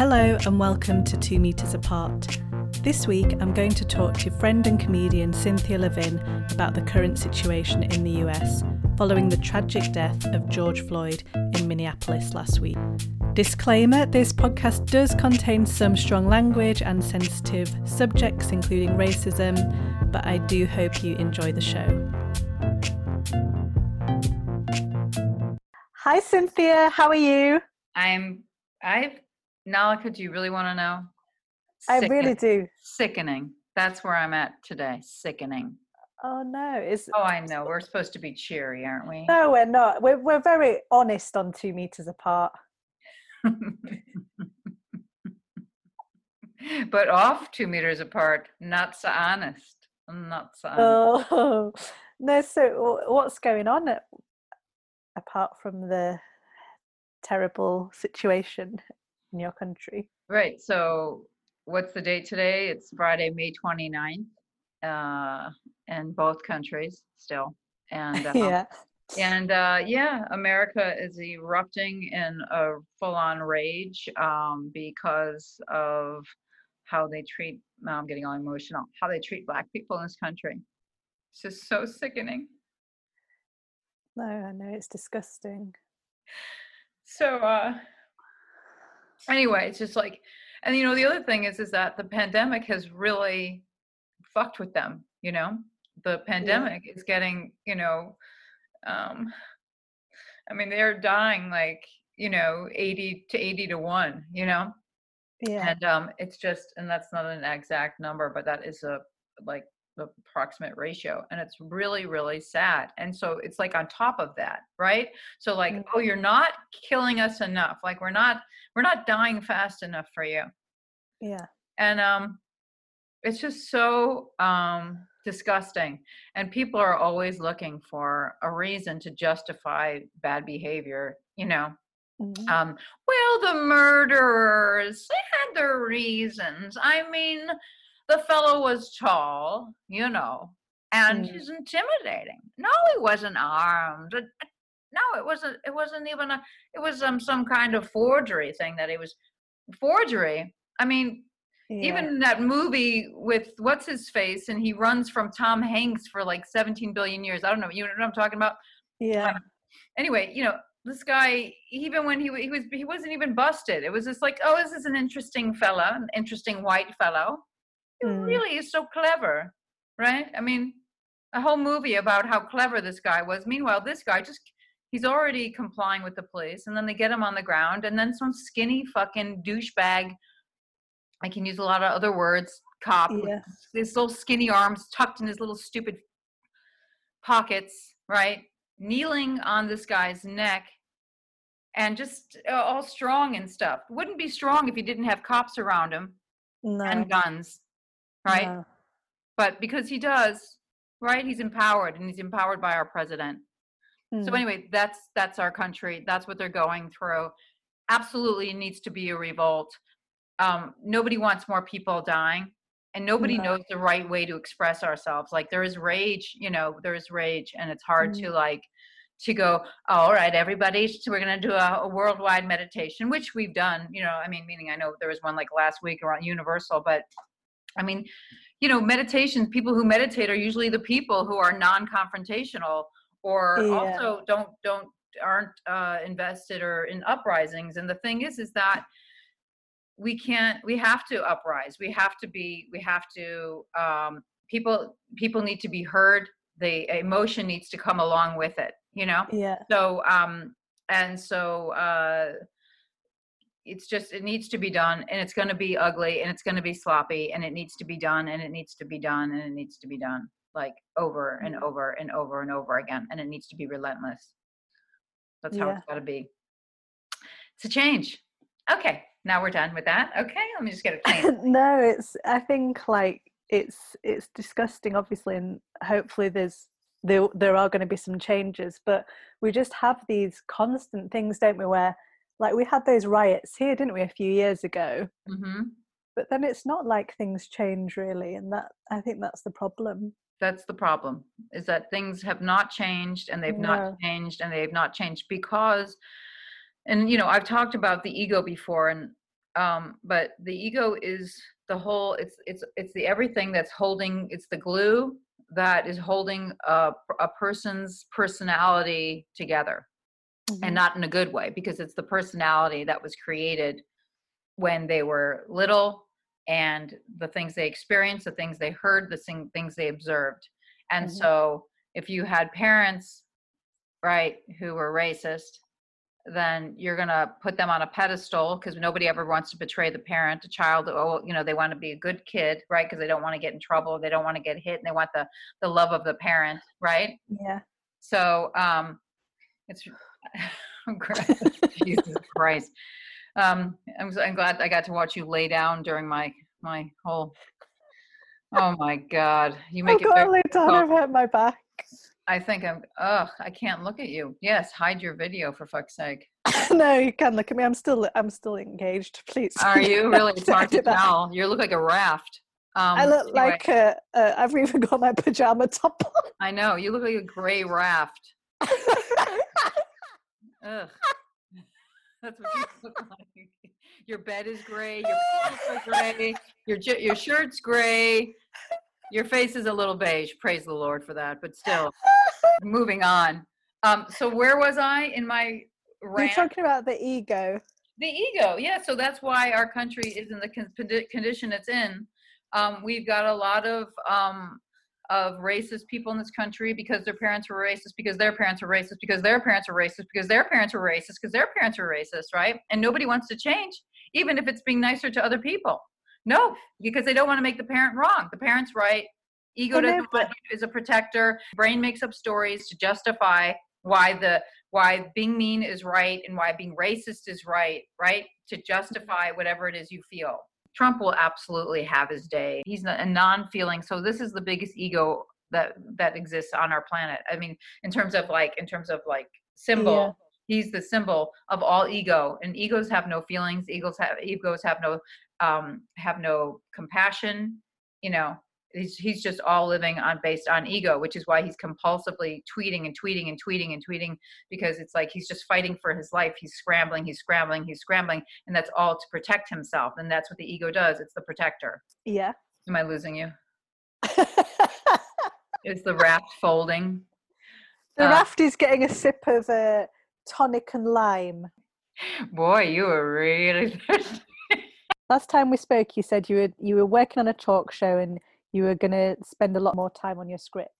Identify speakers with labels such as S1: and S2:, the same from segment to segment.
S1: Hello and welcome to Two Meters Apart. This week I'm going to talk to friend and comedian Cynthia Levin about the current situation in the US following the tragic death of George Floyd in Minneapolis last week. Disclaimer this podcast does contain some strong language and sensitive subjects, including racism, but I do hope you enjoy the show. Hi, Cynthia. How are you?
S2: I'm. I've. Nalika, do you really want to know?
S1: I really do.
S2: Sickening. That's where I'm at today. Sickening.
S1: Oh no! Is
S2: Oh, I know. We're supposed to be cheery, aren't we?
S1: no, we're not. We're we're very honest on two meters apart.
S2: but off two meters apart, not so honest. Not so honest.
S1: Oh no! So what's going on at, apart from the terrible situation in your country?
S2: Right. So, what's the date today? It's Friday, May 29th, uh, in both countries still. And uh,
S1: yeah.
S2: And uh, yeah, America is erupting in a full on rage um, because of how they treat, now I'm getting all emotional, how they treat Black people in this country. It's just so sickening.
S1: No, I know it's disgusting.
S2: So, uh, anyway, it's just like, and you know, the other thing is, is that the pandemic has really fucked with them, you know? The pandemic is getting, you know, um i mean they're dying like you know 80 to 80 to 1 you know
S1: Yeah.
S2: and um it's just and that's not an exact number but that is a like approximate ratio and it's really really sad and so it's like on top of that right so like
S1: Mm.
S2: oh you're not killing us enough like we're not we're not dying fast enough for you
S1: Yeah.
S2: and um it's just so um disgusting and people are always looking for a reason to justify bad behavior you know
S1: Mhm.
S2: um well the murderers they had their reasons i mean the fellow was tall you know and
S1: Mm.
S2: he's intimidating. No he wasn't armed. No it wasn't it wasn't even a it was um some kind of forgery thing that he was forgery? I mean
S1: Yeah.
S2: even that movie with what's his face and he runs from tom hanks for like 17 billion years. I don't know you know what i'm talking about?
S1: Yeah.
S2: anyway you know this guy even when he, he was he wasn't even busted. It was just like oh this is an interesting fella an interesting white fellow he
S1: Mm.
S2: really is so clever right i mean a whole movie about how clever this guy was meanwhile this guy just he's already complying with the police and then they get him on the ground and then some skinny fucking douchebag i can use a lot of other words cop with
S1: Yeah.
S2: his little skinny arms tucked in his little stupid pockets, right? Kneeling on this guy's neck and just uh, all strong and stuff. Wouldn't be strong if he didn't have cops around him
S1: No.
S2: and guns, right?
S1: no.
S2: But because he does, right? He's empowered and he's empowered by our president. So
S1: Mm.
S2: anyway, that's that's our country. That's what they're going through. Absolutely needs to be a revolt. Um, nobody wants more people dying, and nobody
S1: No.
S2: knows the right way to express ourselves. Like there is rage, you know, there is rage, and it's hard to like to go. Oh, all right, everybody, so we're gonna do a, a worldwide meditation, which we've done. You know, I mean, meaning I know there was one like last week around Universal, but I mean, you know, meditation, People who meditate are usually the people who are non-confrontational or
S1: Yeah.
S2: also don't don't aren't uh, invested or in uprisings and the thing is is that we can't we have to uprise we have to be we have to um, people people need to be heard the emotion needs to come along with it you know
S1: Yeah.
S2: so um and so uh it's just it needs to be done and it's going to be ugly and it's going to be sloppy and it needs to be done and it needs to be done and it needs to be done like over and
S1: mm.
S2: over and over and over again and it needs to be relentless. That's how
S1: Yeah.
S2: it's got to be. It's a change. Okay now we're done with that. Okay let me just get a change
S1: no, it's I think like it's it's disgusting obviously and hopefully there's there there are going to be some changes but we just have these constant things don't we where like we had those riots here didn't we a few years ago?
S2: Hmm
S1: but then it's not like things change really and that I think that's the problem.
S2: That's the problem is that things have not changed and they've
S1: No.
S2: not changed and they've not changed because and you know i've talked about the ego before and um, but the ego is the whole it's it's it's the everything that's holding it's the glue that is holding a, a person's personality together mm-hmm. and not in a good way because it's the personality that was created when they were little and the things they experienced the things they heard the things they observed and mm-hmm. so if you had parents right who were racist then you're going to put them on a pedestal because nobody ever wants to betray the parent a child oh you know they want to be a good kid right because they don't want to get in trouble they don't want to get hit and they want the the love of the parent right
S1: yeah
S2: so um it's jesus christ um I'm, I'm glad i got to watch you lay down during my my whole oh my god you make
S1: oh,
S2: it
S1: God, lay down i've hurt my back
S2: I think I'm. Ugh, I can't look at you. Yes, hide your video for fuck's sake.
S1: no, you can look at me. I'm still. I'm still engaged. Please.
S2: Are you really? It's hard to tell. You look like a raft.
S1: Um, I look anyway. like a, uh, I've even got my pajama top on.
S2: I know you look like a gray raft. Ugh. That's what you look like. Your bed is gray. Your pants are gray. Your your shirt's gray. Your face is a little beige. Praise the Lord for that. But still, moving on. Um, so where was I in my
S1: rant? You're talking about the ego.
S2: The ego, yeah. So that's why our country is in the condition it's in. Um, we've got a lot of um, of racist people in this country because their parents were racist, because their parents were racist, because their parents were racist, because their parents were racist, because their parents were racist, right? And nobody wants to change, even if it's being nicer to other people. No, because they don't want to make the parent wrong. The parent's right. Ego doesn't want you as a protector. Brain makes up stories to justify why the why being mean is right and why being racist is right, right? To justify whatever it is you feel. Trump will absolutely have his day. He's a non-feeling. So this is the biggest ego that that exists on our planet. I mean, in terms of like in terms of like symbol. Yeah he's the symbol of all ego and egos have no feelings egos have egos have no um, have no compassion. You know, he's, he's just all living on based on ego, which is why he's compulsively tweeting and tweeting and tweeting and tweeting because it's like he's just fighting for his life. He's scrambling, he's scrambling, he's scrambling, and that's all to protect himself. And that's what the ego does. It's the protector.
S1: Yeah.
S2: Am I losing you? is the raft folding?
S1: The uh, raft is getting a sip of uh, tonic and lime.
S2: Boy, you were really thirsty.
S1: Last time we spoke, you said you were you were working on a talk show and you were going to spend a lot more time on your script.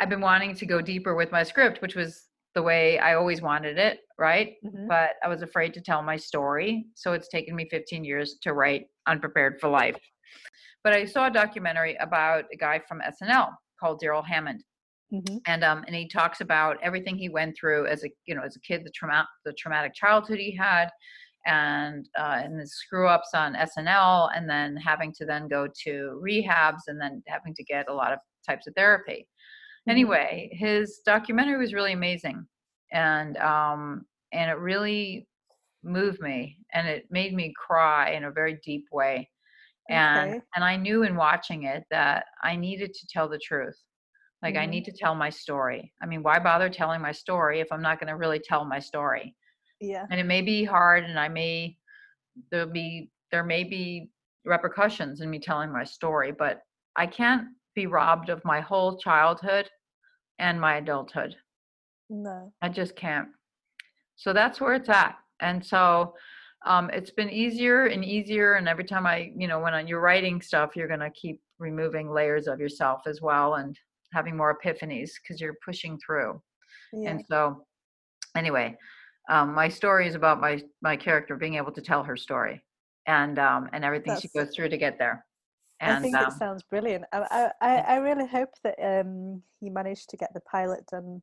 S2: I've been wanting to go deeper with my script, which was the way I always wanted it, right? Mm-hmm. But I was afraid to tell my story, so it's taken me 15 years to write Unprepared for Life. But I saw a documentary about a guy from SNL called Darrell Hammond. Mm-hmm. And um, and he talks about everything he went through as a you know as a kid, the trauma, the traumatic childhood he had, and uh, and the screw ups on SNL, and then having to then go to rehabs, and then having to get a lot of types of therapy. Mm-hmm. Anyway, his documentary was really amazing, and um, and it really moved me, and it made me cry in a very deep way. And okay. and I knew in watching it that I needed to tell the truth. Like mm-hmm. I need to tell my story. I mean, why bother telling my story if I'm not going to really tell my story?
S1: Yeah.
S2: And it may be hard and i may there'll be there may be repercussions in me telling my story but i can't be robbed of my whole childhood and my adulthood.
S1: No.
S2: I just can't. So that's where it's at. And so um, it's been easier and easier and every time i you know when you're writing stuff you're going to keep removing layers of yourself as well and having more epiphanies because you're pushing through. Yeah. and so anyway um, my story is about my my character being able to tell her story and um, and everything That's, she goes through to get there. And,
S1: I think um, it sounds brilliant. I, I I really hope that um, you manage to get the pilot done.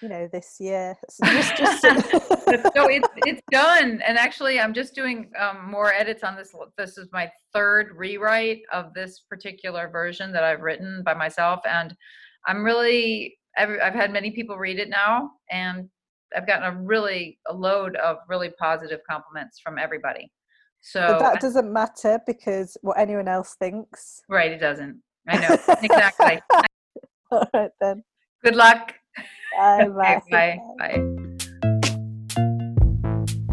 S1: You know, this year.
S2: just, just so it's it's done, and actually, I'm just doing um, more edits on this. This is my third rewrite of this particular version that I've written by myself, and I'm really I've, I've had many people read it now, and I've gotten a really a load of really positive compliments from everybody. So
S1: but that doesn't matter because what anyone else thinks.
S2: Right, it doesn't. I know exactly.
S1: All right then.
S2: Good luck.
S1: Bye. Bye.
S2: bye. Bye.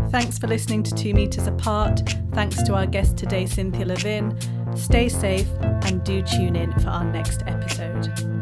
S1: Thanks for listening to Two Meters Apart. Thanks to our guest today, Cynthia Levin. Stay safe and do tune in for our next episode.